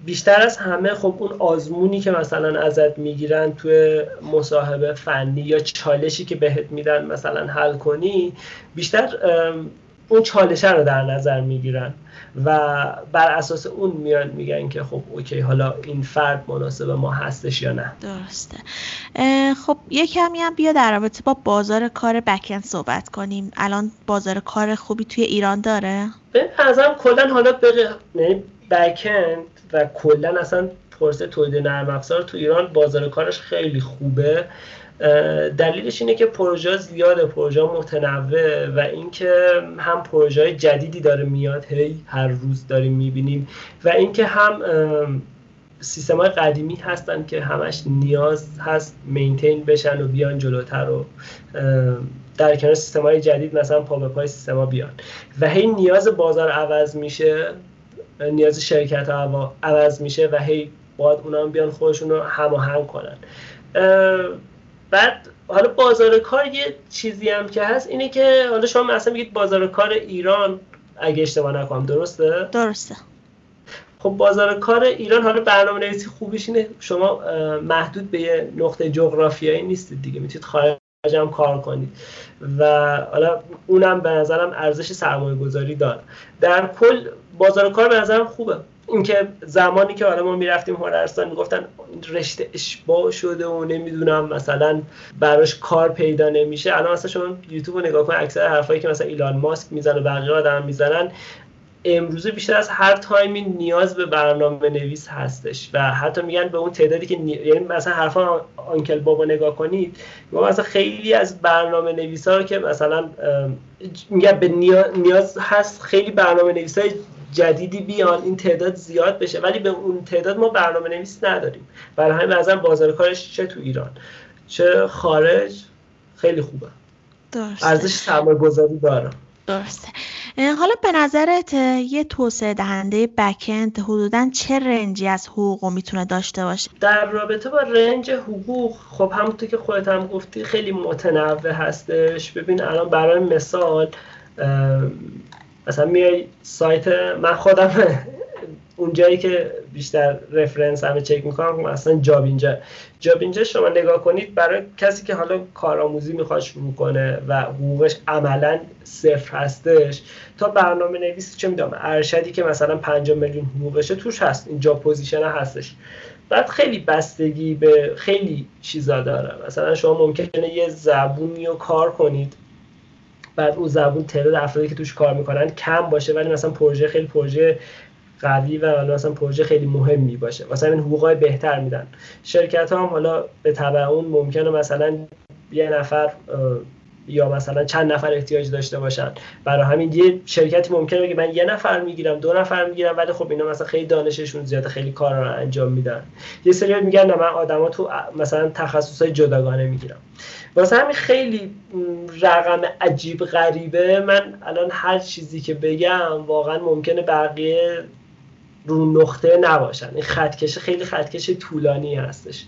بیشتر از همه خب اون آزمونی که مثلا ازت می‌گیرن توی مصاحبه فنی یا چالشی که بهت میدن مثلا حل کنی بیشتر اون چالشه رو در نظر می‌گیرن و بر اساس اون میان میگن که خب اوکی حالا این فرد مناسب ما هستش یا نه. درسته. خب یه کمی هم بیا در رابطه با بازار کار بکن صحبت کنیم. الان بازار کار خوبی توی ایران داره؟ به نظرم کلا حالا بقیه یعنی بکن و کلا اصلا پروسه تولید نرم افزار تو ایران بازار کارش خیلی خوبه. دلیلش اینه که پروژه زیاده پروژه متنوع و اینکه هم پروژه جدیدی داره میاد هی هر روز داریم می‌بینیم و اینکه هم سیستم های قدیمی هستن که همش نیاز هست مینتین بشن و بیان جلوتر و در کنار سیستم های جدید مثلا پا به پای سیستم ها بیان. و هی نیاز بازار عوض میشه نیاز شرکت ها عوض میشه و هی باید اونا هم بیان خودشون رو هماهنگ کنن. بعد حالا بازار کار یه چیزی هم که هست اینه که حالا شما مثلا میگید بازار کار ایران اگه اشتباه نکنم درسته؟ درسته. خب بازار کار ایران حالا برنامه نویسی خوبیش اینه شما محدود به یه نقطه جغرافیایی نیستید دیگه می‌تونید خارج هم کار کنید. و حالا اونم به نظرم ارزش سرمایه گذاری داره. در کل بازار کار به نظرم خوبه. اینکه زمانی که حالا ما می‌رفتیم هنرستان می‌گفتن رشته اشباع شده و نمی‌دونم مثلا براش کار پیدا نمیشه. الان مثلا شما یوتیوب رو نگاه کن اکثر حرفایی که مثلا ایلان ماسک می‌زنه بقیه آدم می‌زنن امروزه بیشتر از هر تایمی نیاز به برنامه نویس هستش و حتی میگن به اون تعدادی که نی... یعنی مثلا حرفا آنکل بابا نگاه کنید ما مثلا خیلی از برنامه نویس ها که مثلا میگن به نیاز هست خیلی برنامه نویس های جدیدی بیان این تعداد زیاد بشه. ولی به اون تعداد ما برنامه نویس نداریم. برای همین مثلا بازار کارش چه تو ایران؟ چه خارج؟ خیلی خوبه. ارزش سرمایه گذاری داره. درسته. حالا به نظرت یه توسعه دهنده بکند حدودا چه رنجی از حقوق می‌تونه داشته باشه؟ در رابطه با range حقوق خب همونطور که خودت هم گفتی خیلی متنوع هستش. ببین الان برای مثال مثلا میای سایت من خودم اون جایی که بیشتر reference همه چک می‌کنم اصلا جابینجا جابینجا شما نگاه کنید برای کسی که حالا کارآموزی می‌خواد شروع کنه و حقوقش عملا صفر هستش تا برنامه نویسی چه می‌دونم ارشدی که مثلا 5 میلیون حقوقشه توش هست این job position هستش. بعد خیلی بستگی به خیلی چیزا داره. مثلا شما ممکنه یه زبونی رو کار کنید بعد اون زبون تعداد افرادی که توش کار می‌کنن کم باشه ولی مثلا پروژه خیلی پروژه قوی و مثلا پروژه خیلی مهمی باشه. مثلا این حقوقای بهتر میدن. شرکت ها هم حالا به تبع اون ممکنه مثلا یه نفر یا مثلا چند نفر احتیاج داشته باشن. برای همین یه شرکتی ممکنه بگه من یه نفر می‌گیرم دو نفر می‌گیرم ولی خب اینا مثلا خیلی دانششون زیاده خیلی کار رو انجام میدن. یه سری میگن نه من آدما تو مثلا تخصصهای جداگانه می‌گیرم. واسه همین خیلی رقم عجیب غریبه. من الان هر چیزی که بگم واقعا ممکنه بقیه رو نقطه نباشن. این خطکش خیلی خطکش طولانی هستش.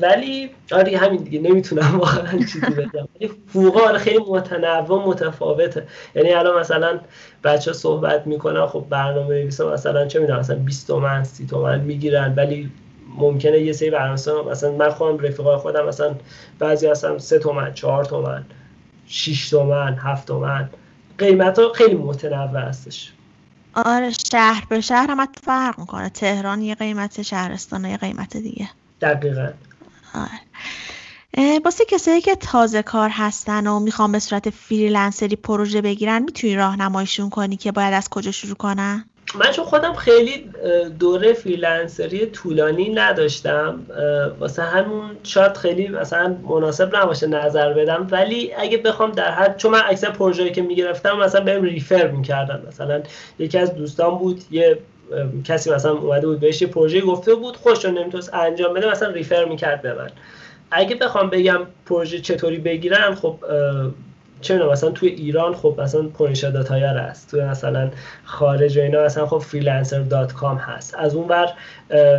ولی آره همین دیگه نمی‌تونم واقعا چیزی بگم. ولی حقوق آره خیلی متنوع متفاوته. یعنی الان مثلا بچه صحبت می‌کنن خب برنامه نویسا مثلا چه می‌دونم مثلا 20 تومن 30 تومن می‌گیرن ولی ممکنه یه سری برنامه مثلا من خودم رفیقای خودم مثلا بعضی هستم 3 تومن 4 تومن 6 تومن 7 تومن. قیمت ها خیلی متنوع هستش. آره شهر به شهر هم فرق می‌کنه. تهران یه قیمت شهرستان یه قیمت دیگه. دقیقا. واسه کسایی که تازه کار هستن و می‌خوان به صورت فریلنسری پروژه بگیرن می‌تونی راهنماییشون کنی که باید از کجا شروع کنن؟ من چون خودم خیلی دوره فریلنسری طولانی نداشتم واسه همون شاید خیلی مثلا مناسب نباشه نظر بدم ولی اگه بخوام در حد چون من اکثر پروژه‌ای که می‌گرفتم مثلا بهم ریفر می‌کردن. مثلا یکی از دوستان بود یه کسی مثلا اومده بود بهش یه پروژه گفته بود خوش نمی‌تونست انجام بده مثلا ریفر می‌کرد به من. اگه بخوام بگم پروژه چطوری بگیرم خب چه مثلا توی ایران خب مثلا پونیشا dot ir هست. توی مثلا خارج و اینا مثلا خب Freelancer dot com هست. از اون بر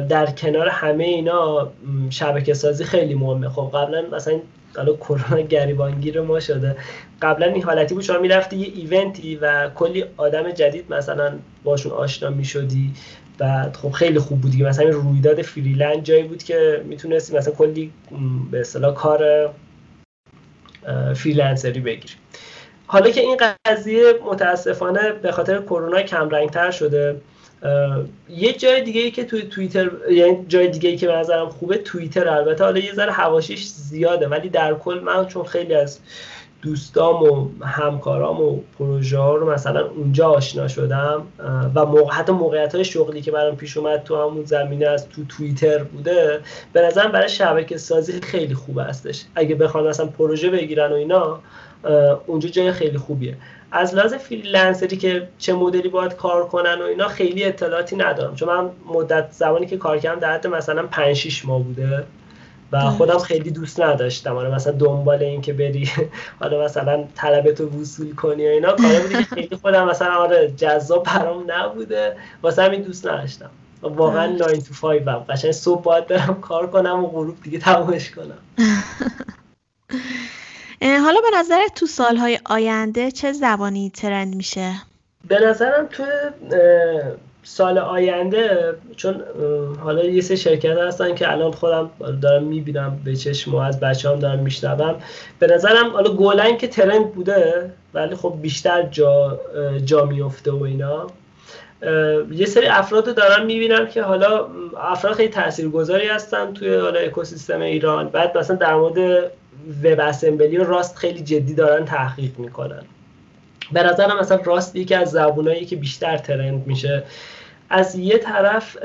در کنار همه اینا شبکه سازی خیلی مهمه. خب قبلا مثلا حالا کرونا گریبانگیر ما شده. قبلا این حالتی بود شما می‌رفتی یه event ی و کلی آدم جدید مثلا باشون آشنا می‌شدی. بعد خب خیلی خوب بود دیگه. مثلا رویداد فریلند جایی بود که می‌تونستی مثلا کلی به اصطلاح کار فریلنسری بگیری حالا که این قضیه متاسفانه به خاطر کرونا کم رنگتر شده یه جای دیگه ای که توی توییتر یعنی جای دیگه ای که به نظرم خوبه توییتر البته حالا یه ذره حواشیش زیاده ولی در کل من چون خیلی از دوستام و همکارام و پروژه ها رو مثلا اونجا آشنا شدم و موقع حتی موقعیت های شغلی که برام پیش اومد تو همون زمینه از تو توییتر بوده به نظرم برای شبکه سازی خیلی خوب هستش. اگه بخوان مثلا پروژه بگیرن و اینا اونجا جای خیلی خوبیه. از لحاظ فریلنسری که چه مدلی باید کار کنن و اینا خیلی اطلاعاتی ندارم. چون من مدت زمانی که کار کردم در حد مثلا 5 6 ماه بوده. و خودم خیلی دوست نداشتم. آره مثلا دنبال این که بری حالا مثلا طلبتو وصول کنی و اینا کار بودی که خیلی خودم مثلا آره جذاب برام نبوده. واسه همین دوست نداشتم. واقعا 9 to 5 هم قشنگ صبح باید برم کار کنم و غروب دیگه تمومش کنم. حالا به نظر تو سالهای آینده چه زبانی ترند میشه؟ به نظرم تو سال آینده چون حالا یه سه شرکت هستن که الان خودم دارم می‌بینم به چشم و از بچه هم دارم میشنوم. به نظرم حالا گولنگ که ترند بوده ولی خب بیشتر جا, جا میفته و اینا. یه سری افراد دارم می‌بینم که حالا افراد خیلی تاثیرگذاری هستن توی حالا اکوسیستم ایران. بعد مثلا در مورد WebAssembly و Rust خیلی جدی دارن تحقیق می‌کنن. به نظرم مثلا Rust یکی از زبونایی که بیشتر trend میشه. از یه طرف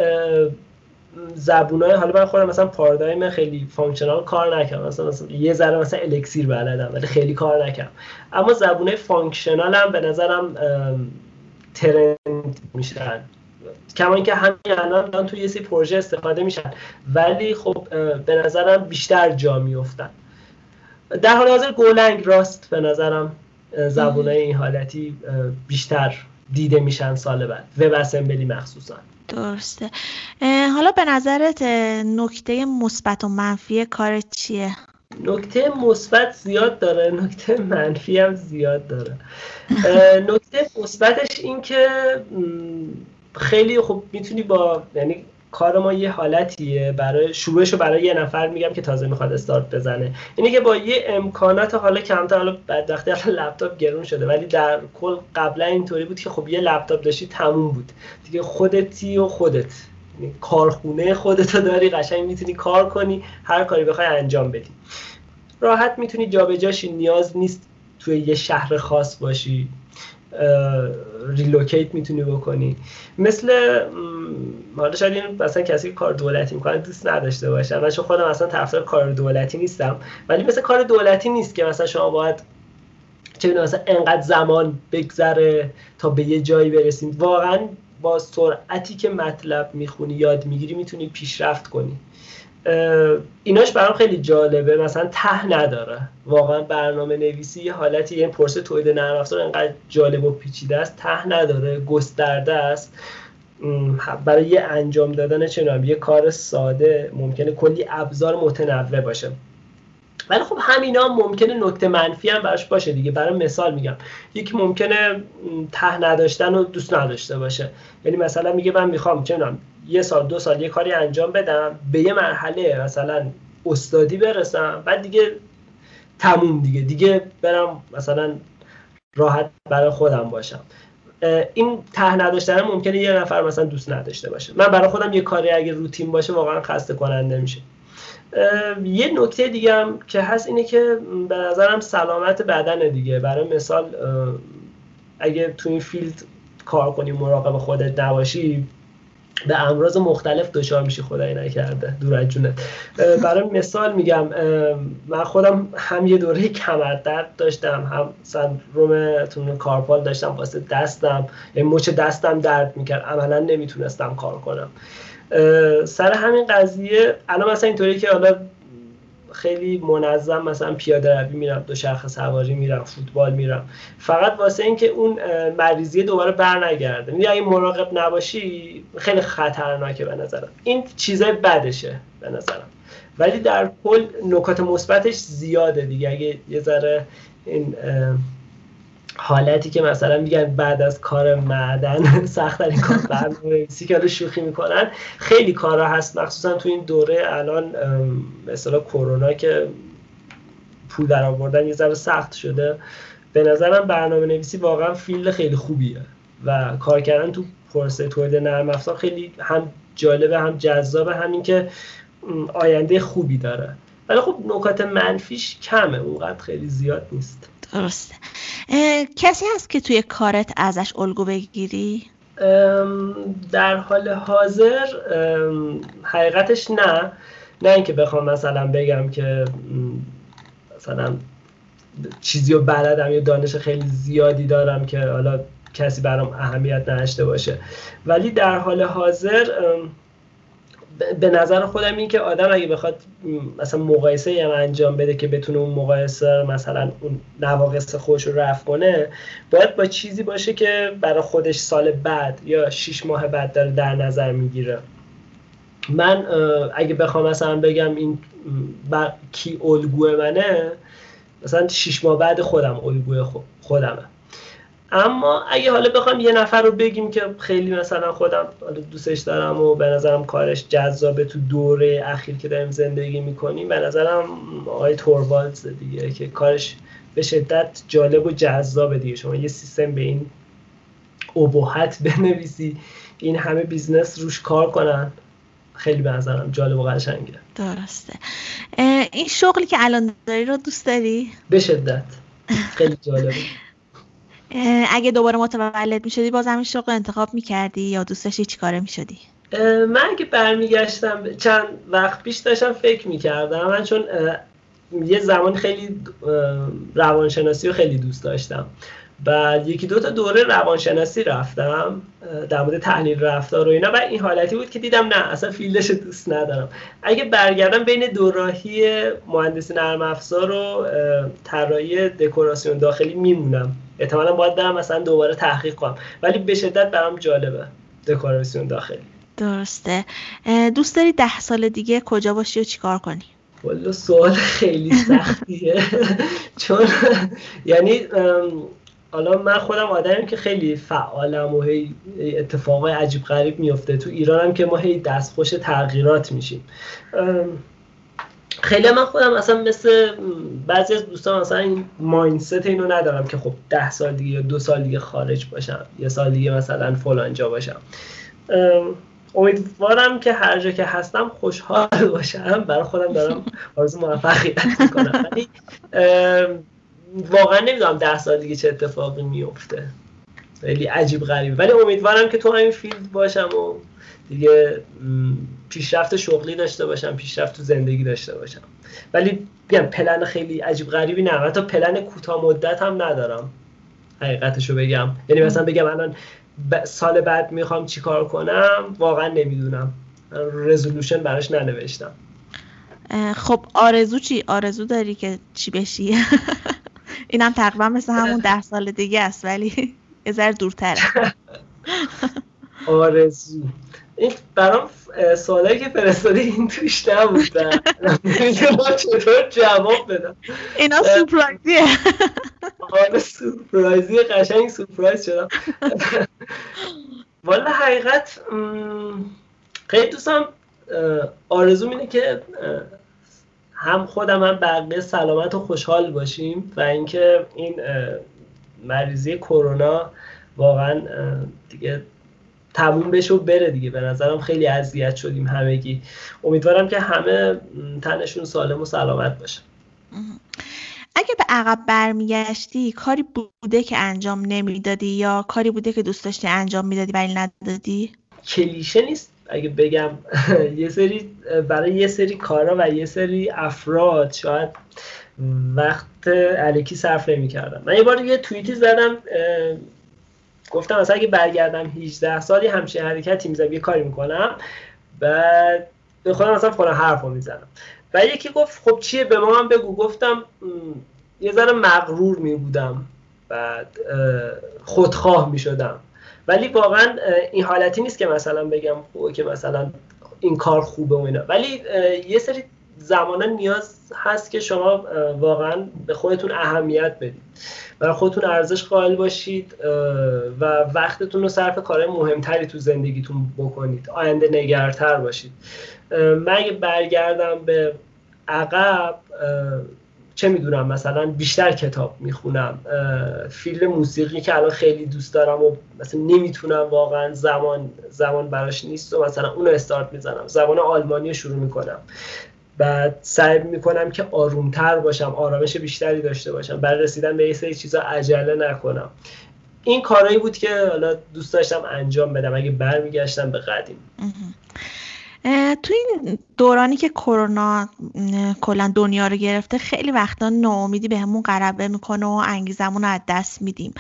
زبونای حالا من خودم مثلا پارادایم خیلی functional کار نکردم. مثلا, مثلا یه ذره مثلا Elixir بلدم ولی خیلی کار نکردم. اما زبونای functional هم به نظرم trend میشن. کما اینکه همین الان توی یه سری پروژه استفاده میشن. ولی خب به نظرم بیشتر جا میفتن در حال حاضر Golang Rust به نظرم. زبونای این حالتی بیشتر دیده میشن سال بعد. WebAssembly مخصوصا. درسته. حالا به نظرت نکته مثبت و منفی کار چیه؟ نکته مثبت زیاد داره. نکته منفی هم زیاد داره. نکته مثبتش این که خیلی خوب می‌تونی با یعنی کار ما یه حالتیه. برای شروعش رو برای یه نفر میگم که تازه می‌خواد استارت بزنه. اینه که با یه امکانات حالا کمتر حالا بدبختی حالا لپتاپ گرون شده ولی در کل قبلا اینطوری بود که خب یه لپتاپ داشتی تموم بود. دیگه خودتی و خودت. یعنی کارخونه خودت داری قشنگ می‌تونی کار کنی هر کاری بخوای انجام بدی. راحت می‌تونی جابجاشی نیاز نیست توی یه شهر خاص باشی. ریلوکیت می‌تونی بکنی. مثل حالا شاید این مثلا کسی کار دولتی می‌کنه دوست نداشته باشه. من چون خودم اصلا طرفدار کار دولتی نیستم. ولی مثل کار دولتی نیست که مثلا شما باید چه مثلا انقدر زمان بگذره تا به یه جایی برسیم واقعا با سرعتی که مطلب می‌خونی یاد می‌گیری می‌تونی پیشرفت کنی. ایناش برام خیلی جالبه. مثلا ته نداره. واقعا برنامه نویسی یه حالتی یه پرسه تولید نرم افزار انقدر جالب و پیچیده است. ته نداره. گسترده است. برای یه انجام دادن چنان یه کار ساده ممکنه کلی ابزار متنوع باشه. ولی خب همینا ممکنه نکته منفی هم براش باشه دیگه. برای مثال میگم. یکی ممکنه ته نداشتن و دوست نداشته باشه. یعنی مثلا میگه من می‌خوام چه یه سال دو سال یه کاری انجام بدم به یه مرحله مثلا استادی برسم بعد دیگه تموم دیگه. دیگه برم مثلا راحت برای خودم باشم. این ته نداشتن ممکنه یه نفر مثلا دوست نداشته باشه. من برای خودم یه کاری اگه روتین باشه واقعا خسته کننده میشه. یه نکته دیگه هم که هست اینه که به نظرم سلامت بدن دیگه. برای مثال اگه تو این فیلد کار کنی مراقب خودت نباشی به امراض مختلف دچار میشی خدای نکرده. دور از جونت برای مثال میگم من خودم هم یه دوره کمردرد داشتم هم سندروم تون کارپال داشتم واسه دستم یعنی مچ دستم درد می‌کرد. عملا نمی‌تونستم کار کنم. سر همین قضیه الان مثلا اینطوری که حالا خیلی منظم مثلا پیاده روی میرم دو شرخ سواری میرم فوتبال میرم. فقط واسه اینکه اون مریضی دوباره بر نگرده میگه اگه مراقب نباشی خیلی خطرناکه به نظرم. این چیزای بدشه به نظرم. ولی در کل نکات مثبتش زیاده دیگه. اگه یه ذره این حالتی که مثلا میگن بعد از کار معدن سخت این کار برنامه‌نویسی که شوخی می‌کنن خیلی کارا هست مخصوصا تو این دوره الان مثلا کرونا که پول در آوردن یه ذره سخت شده. به نظرم برنامه نویسی واقعا فیلد خیلی خوبیه و کار کردن تو پروسه تولید نرم افزار خیلی هم جالبه هم جذابه همین که آینده خوبی داره. ولی خب نکات منفیش کمه اونقدر خیلی زیاد نیست. درسته. کسی هست که توی کارت ازش الگو بگیری؟ در حال حاضر حقیقتش نه نه اینکه بخوام مثلا بگم که مثلا چیزی رو بلدم یا دانش خیلی زیادی دارم که حالا کسی برام اهمیت نداشته باشه ولی در حال حاضر به نظر خودم این که آدم اگه بخواد مثلا مقایسه هم انجام بده که بتونه اون مقایسه مثلا اون نواقص خودش رو رفع کنه باید با چیزی باشه که برای خودش سال بعد یا شیش ماه بعد داره در نظر می‌گیره. من اگه بخوام مثلا بگم این کی الگوی منه مثلا شیش ماه بعد خودم الگوی خودمه. اما اگه حالا بخوام یه نفر رو بگیم که خیلی مثلا خودم دوستش دارم و به نظرم کارش جذابه تو دوره اخیر که داریم زندگی می‌کنیم به نظرم آقای توروالز دیگه که کارش به شدت جالب و جذابه دیگه. شما یه سیستم به این ابهت بنویسی این همه business روش کار کنن. خیلی به نظرم جالب و قشنگه. درسته. این شغلی که الان داری رو دوست داری؟ به شدت. خیلی جالبه اگه دوباره متولد می شدی باز همین شغل انتخاب می کردی یا دوست داشتی چی کاره می شدی؟ من اگه برمیگشتم چند وقت پیش داشتم فکر می کردم من چون یه زمان خیلی روانشناسی رو خیلی دوست داشتم. بعد یکی دو تا دوره روانشناسی رفتم در مورد تحلیل رفتار و اینا. و این حالتی بود که دیدم نه اصلا فیلدش دوست ندارم. اگه برگردم بین دوراهی مهندسی نرم افزار و طراحی دکوراسیون داخلی میمونم. احتمالا باید برم مثلا دوباره تحقیق کنم. ولی به شدت برام جالبه دکوراسیون داخلی. درسته. دوست داری ده سال دیگه کجا باشی و چیکار کنی؟ والا سوال خیلی سختیه. چون یعنی حالا من خودم آدمیم که خیلی فعالم و هی اتفاقای عجیب غریب میفته. تو ایرانم که ما هی دستخوش تغییرات میشیم. خیلی من خودم اصلا مثل بعضی از دوستان مثلا این ماینست اینو ندارم که خب ده سال دیگه یا دو سال دیگه خارج باشم یه سال دیگه مثلا فلانجا باشم. امیدوارم که هر جا که هستم خوشحال باشم. برای خودم دارم آرزو موفقیت می‌کنم. ولی واقعا نمی‌دونم ده سال دیگه چه اتفاقی میفته خیلی عجیب غریبه. ولی امیدوارم که تو همین فیلد باشم و دیگه پیشرفت شغلی داشته باشم پیشرفت تو زندگی داشته باشم. ولی بیان پلن خیلی عجیب غریبی نه حتی پلن کوتاه مدت هم ندارم. حقیقتشو بگم. یعنی مثلا بگم الان سال بعد می‌خوام چیکار کنم؟ واقعا نمی‌دونم. رزولوشن براش ننوشتم. خب آرزو چی؟ آرزو داری که چی بشی؟ اینم تقریبا مثل همون ده سال دیگه است ولی یه ذره دورتره. آرزو. این برام سوالایی که فرستادی این توش نبودن چطور جواب بدم؟ اینا سورپرایزیه آره سورپرایزی قشنگ سورپرایز شدم. والا حقیقت خیلی دوستم آرزوم اینه که هم خودم هم بقیه سلامت و خوشحال باشیم و اینکه این مریضی کرونا واقعا دیگه تموم بشه و بره دیگه. به نظرم خیلی اذیت شدیم همگی. امیدوارم که همه تنشون سالم و سلامت باشه. اگه به عقب برمیگشتی کاری بوده که انجام نمی‌دادی یا کاری بوده که دوست داشتی انجام می‌دادی ولی ندادی؟ کلیشه نیست. اگه بگم یه سری برای یه سری کارا و یه سری افراد شاید وقت علیکی صرف نمی کردم من یه بار یه توییتی زدم گفتم مثلا اگه برگردم 18 سالی همچین حرکتی می‌زنم یه کاری می‌کنم. بعد به خودم مثلا فلان حرف رو می‌زنم. و یکی گفت خب چیه؟ به ما هم بگو. گفتم یه ذره مغرور می بودم بعد خودخواه می شدم ولی واقعا این حالتی نیست که مثلا بگم که مثلا این کار خوبه و اینا. ولی یه سری زمانا نیاز هست که شما واقعا به خودتون اهمیت بدید. برای خودتون ارزش قائل باشید و وقتتون رو صرف کارهای مهمتری تو زندگیتون بکنید. آینده نگرتر باشید. من اگه برگردم به عقب چه می‌دونم مثلا بیشتر کتاب می‌خونم فیلم موسیقی که الان خیلی دوست دارم و مثلا نمی‌تونم واقعا زمان زمان براش نیست و مثلا اونو استارت می‌زنم. زبان آلمانی رو شروع می‌کنم. بعد سعی می‌کنم که آرومتر باشم آرامش بیشتری داشته باشم. برای رسیدن به یه سری چیزا عجله نکنم. این کارهایی بود که حالا دوست داشتم انجام بدم اگه برمیگشتم به قدیم. تو این دورانی که کرونا کلا دنیا رو گرفته خیلی وقتا ناامیدی بهمون غلبه می‌کنه و انگیزمون رو از دست میدیم.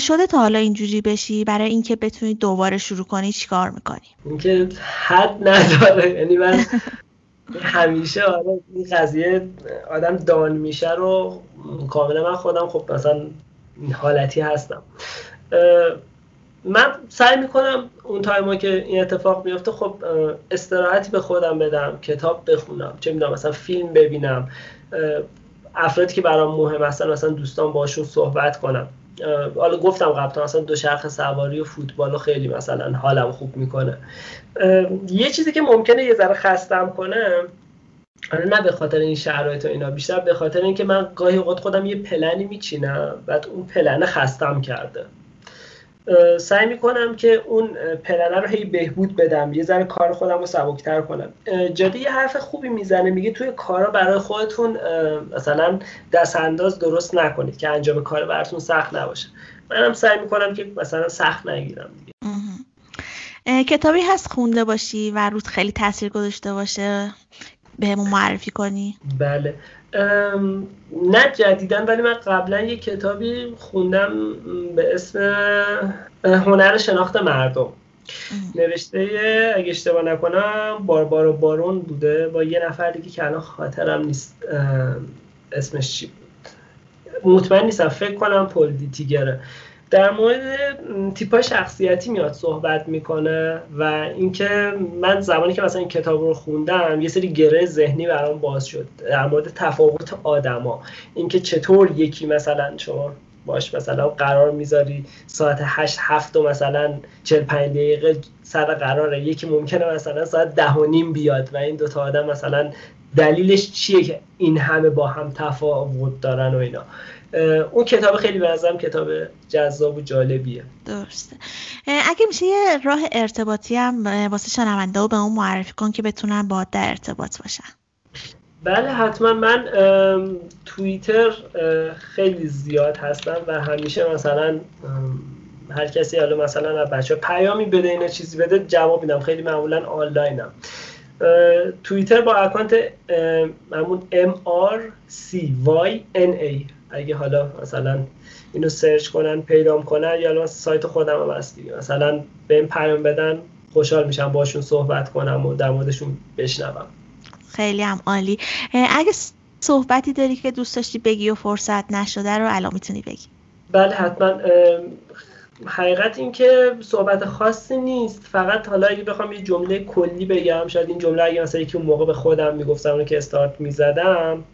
شده تا حالا اینجوری بشی؟ برای اینکه بتونی دوباره شروع کنی چیکار می‌کنی؟ اینکه حد نداره. یعنی من همیشه آره این قضیه آدم دان میشه رو کاملا من خودم خب مثلا حالتی هستم. من سعی می‌کنم اون تایما که این اتفاق میفته خب استراحتی به خودم بدم کتاب بخونم چه می‌دونم مثلا فیلم ببینم افرادی که برام مهم هستن مثلا دوستان باشون صحبت کنم. حالا گفتم قبلا دو شرخ سواری و فوتبال خیلی مثلا حالم خوب می‌کنه. یه چیزی که ممکنه یه ذره خستم کنه آره نه به خاطر این شرایط و اینا بیشتر به خاطر اینکه من گاهی اوقات خودم یه پلنی میچینم بعد اون پلنه خستم کرده. سعی می‌کنم که اون پلنه رو هی بهبود بدم. یه ذره کار خودم رو سبکتر کنم. جدی یه حرف خوبی می‌زنه. میگه توی کارا برای خودتون مثلا دست انداز درست نکنید که انجام کار براتون سخت نباشه. منم سعی می‌کنم که مثلا سخت نگیرم دیگه. کتابی هست خونده باشی و روت خیلی تاثیر گذاشته باشه. بهمون معرفی کنی. بله. نه جدیدن ولی من قبلا یه کتابی خوندم به اسم هنر شناخت مردم. نوشته اگه اشتباه نکنم باربارو بارون بوده. با یه نفر دیگه که الان خاطرم نیست اسمش چی بود؟ مطمئن نیستم فکر کنم پل دیتیگره در مورد تیپ شخصیتی میاد صحبت می‌کنه و اینکه من زمانی که مثلا این کتاب رو خوندم یه سری گره ذهنی برام باز شد در مورد تفاوت آدما. اینکه چطور یکی مثلا شما باش مثلا قرار می‌ذاری ساعت 8 7 و مثلا 45 دقیقه سر قراره. یکی ممکنه مثلا ساعت ده و نیم بیاد و این دوتا آدم مثلا دلیلش چیه که این همه با هم تفاوت دارن و اینا. اون کتاب خیلی به کتاب جذاب و جالبیه. درسته. اگه میشه یه راه ارتباطی هم واسه شنونده و به اون معرفی کن که بتونن با در ارتباط باشن. بله حتما. من توییتر خیلی زیاد هستم و همیشه مثلا هر کسی حالا مثلا بچه پیامی بده اینا چیزی بده جواب میدم. خیلی معمولا آنلاینم. توییتر با اکانت همون M R C Y N A. اگه حالا مثلا اینو سرچ کنن پیدام کنن یا سایت خودم هم هست مثلا به این پیام بدن خوشحال میشم باشون صحبت کنم و در موردشون بشنوم. خیلی هم عالی. اگه صحبتی داری که دوست داشتی بگی و فرصت نشده رو الان می‌تونی بگی. بله حتما حقیقت این که صحبت خاصی نیست. فقط حالا اگه بخوام یه جمله کلی بگم شاید این جمله اگه مثلا یکی اون موقع به خودم می‌گفتم که استارت می‌زدم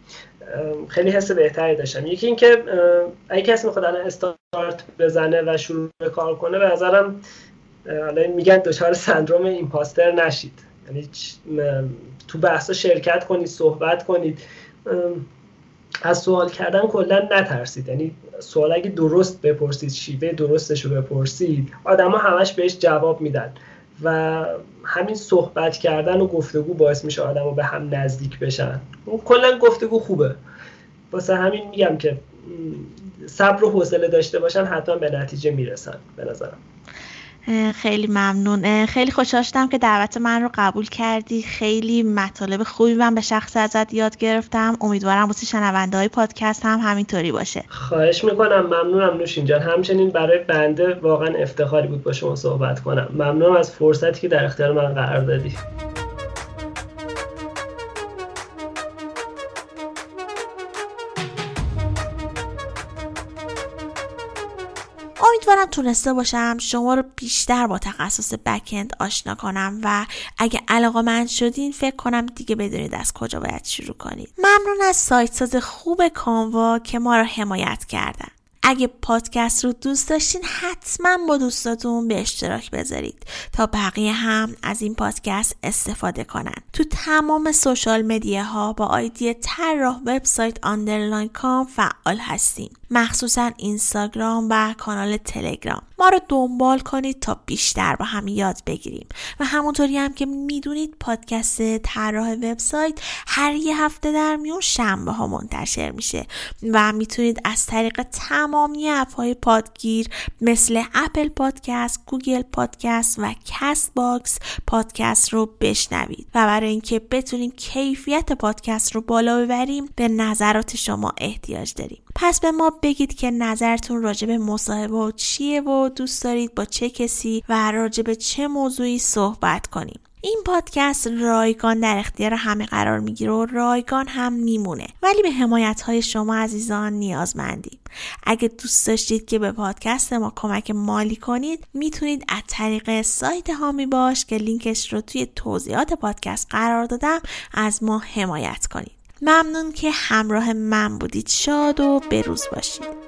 خیلی حس بهتری داشتم. یکی اینکه اگه کسی می‌خواد الان استارت بزنه و شروع به کار کنه به نظرم حالا میگن دچار سندروم ایمپاستر نشید. یعنی تو بحثا شرکت کنید صحبت کنید. از سوال کردن کلا نترسید. یعنی سوال اگه درست بپرسید شیوه درستش رو بپرسید آدما همش بهش جواب میدن. و همین صحبت کردن و گفتگو باعث میشه آدم رو به هم نزدیک بشن. کلا گفتگو خوبه. واسه همین میگم که صبر و حوصله داشته باشن حتما به نتیجه می‌رسن به نظرم. خیلی ممنون. خیلی خوشحال شدم که دعوت من رو قبول کردی. خیلی مطالب خوبی من به شخص ازت یاد گرفتم. امیدوارم واسه شنونده های پادکست هم همینطوری باشه. خواهش می‌کنم. ممنونم نوشین جان. همچنین برای بنده واقعا افتخاری بود با شما صحبت کنم. ممنونم از فرصتی که در اختیار من قرار دادی. امیدوارم تونسته باشم شما رو بیشتر با تخصص backend آشنا کنم و اگه علاقه‌مند شدین فکر کنم دیگه بدونید از کجا باید شروع کنید. ممنون از سایت ساز خوب کانوا که ما رو حمایت کردن. اگه پادکست رو دوست داشتین حتما با دوستاتون به اشتراک بذارید تا بقیه هم از این پادکست استفاده کنن. تو تمام social media ها با ID طراح وبسایت underline com فعال هستیم. مخصوصا اینستاگرام و کانال تلگرام. ما رو دنبال کنید تا بیشتر با هم یاد بگیریم. و همونطوری هم که می‌دونید پادکست طراح وبسایت هر یه هفته در میون شنبه ها منتشر میشه. و می‌تونید از طریق تمامی app های پادگیر مثل Apple Podcast، Google Podcast و Castbox پادکست رو بشنوید. و برای اینکه بتونیم کیفیت پادکست رو بالا ببریم به نظرات شما احتیاج داریم. پس به ما بگید که نظرتون راجع به مصاحبه چیه و دوست دارید با چه کسی و راجع به چه موضوعی صحبت کنیم. این پادکست رایگان در اختیار همه قرار می‌گیره و رایگان هم میمونه. ولی به حمایت های شما عزیزان نیازمندیم. اگه دوست داشتید که به پادکست ما کمک مالی کنید می‌تونید از طریق سایت هامی باش که لینکش رو توی توضیحات پادکست قرار دادم از ما حمایت کنید. ممنون که همراه من بودید. شاد و بروز باشید.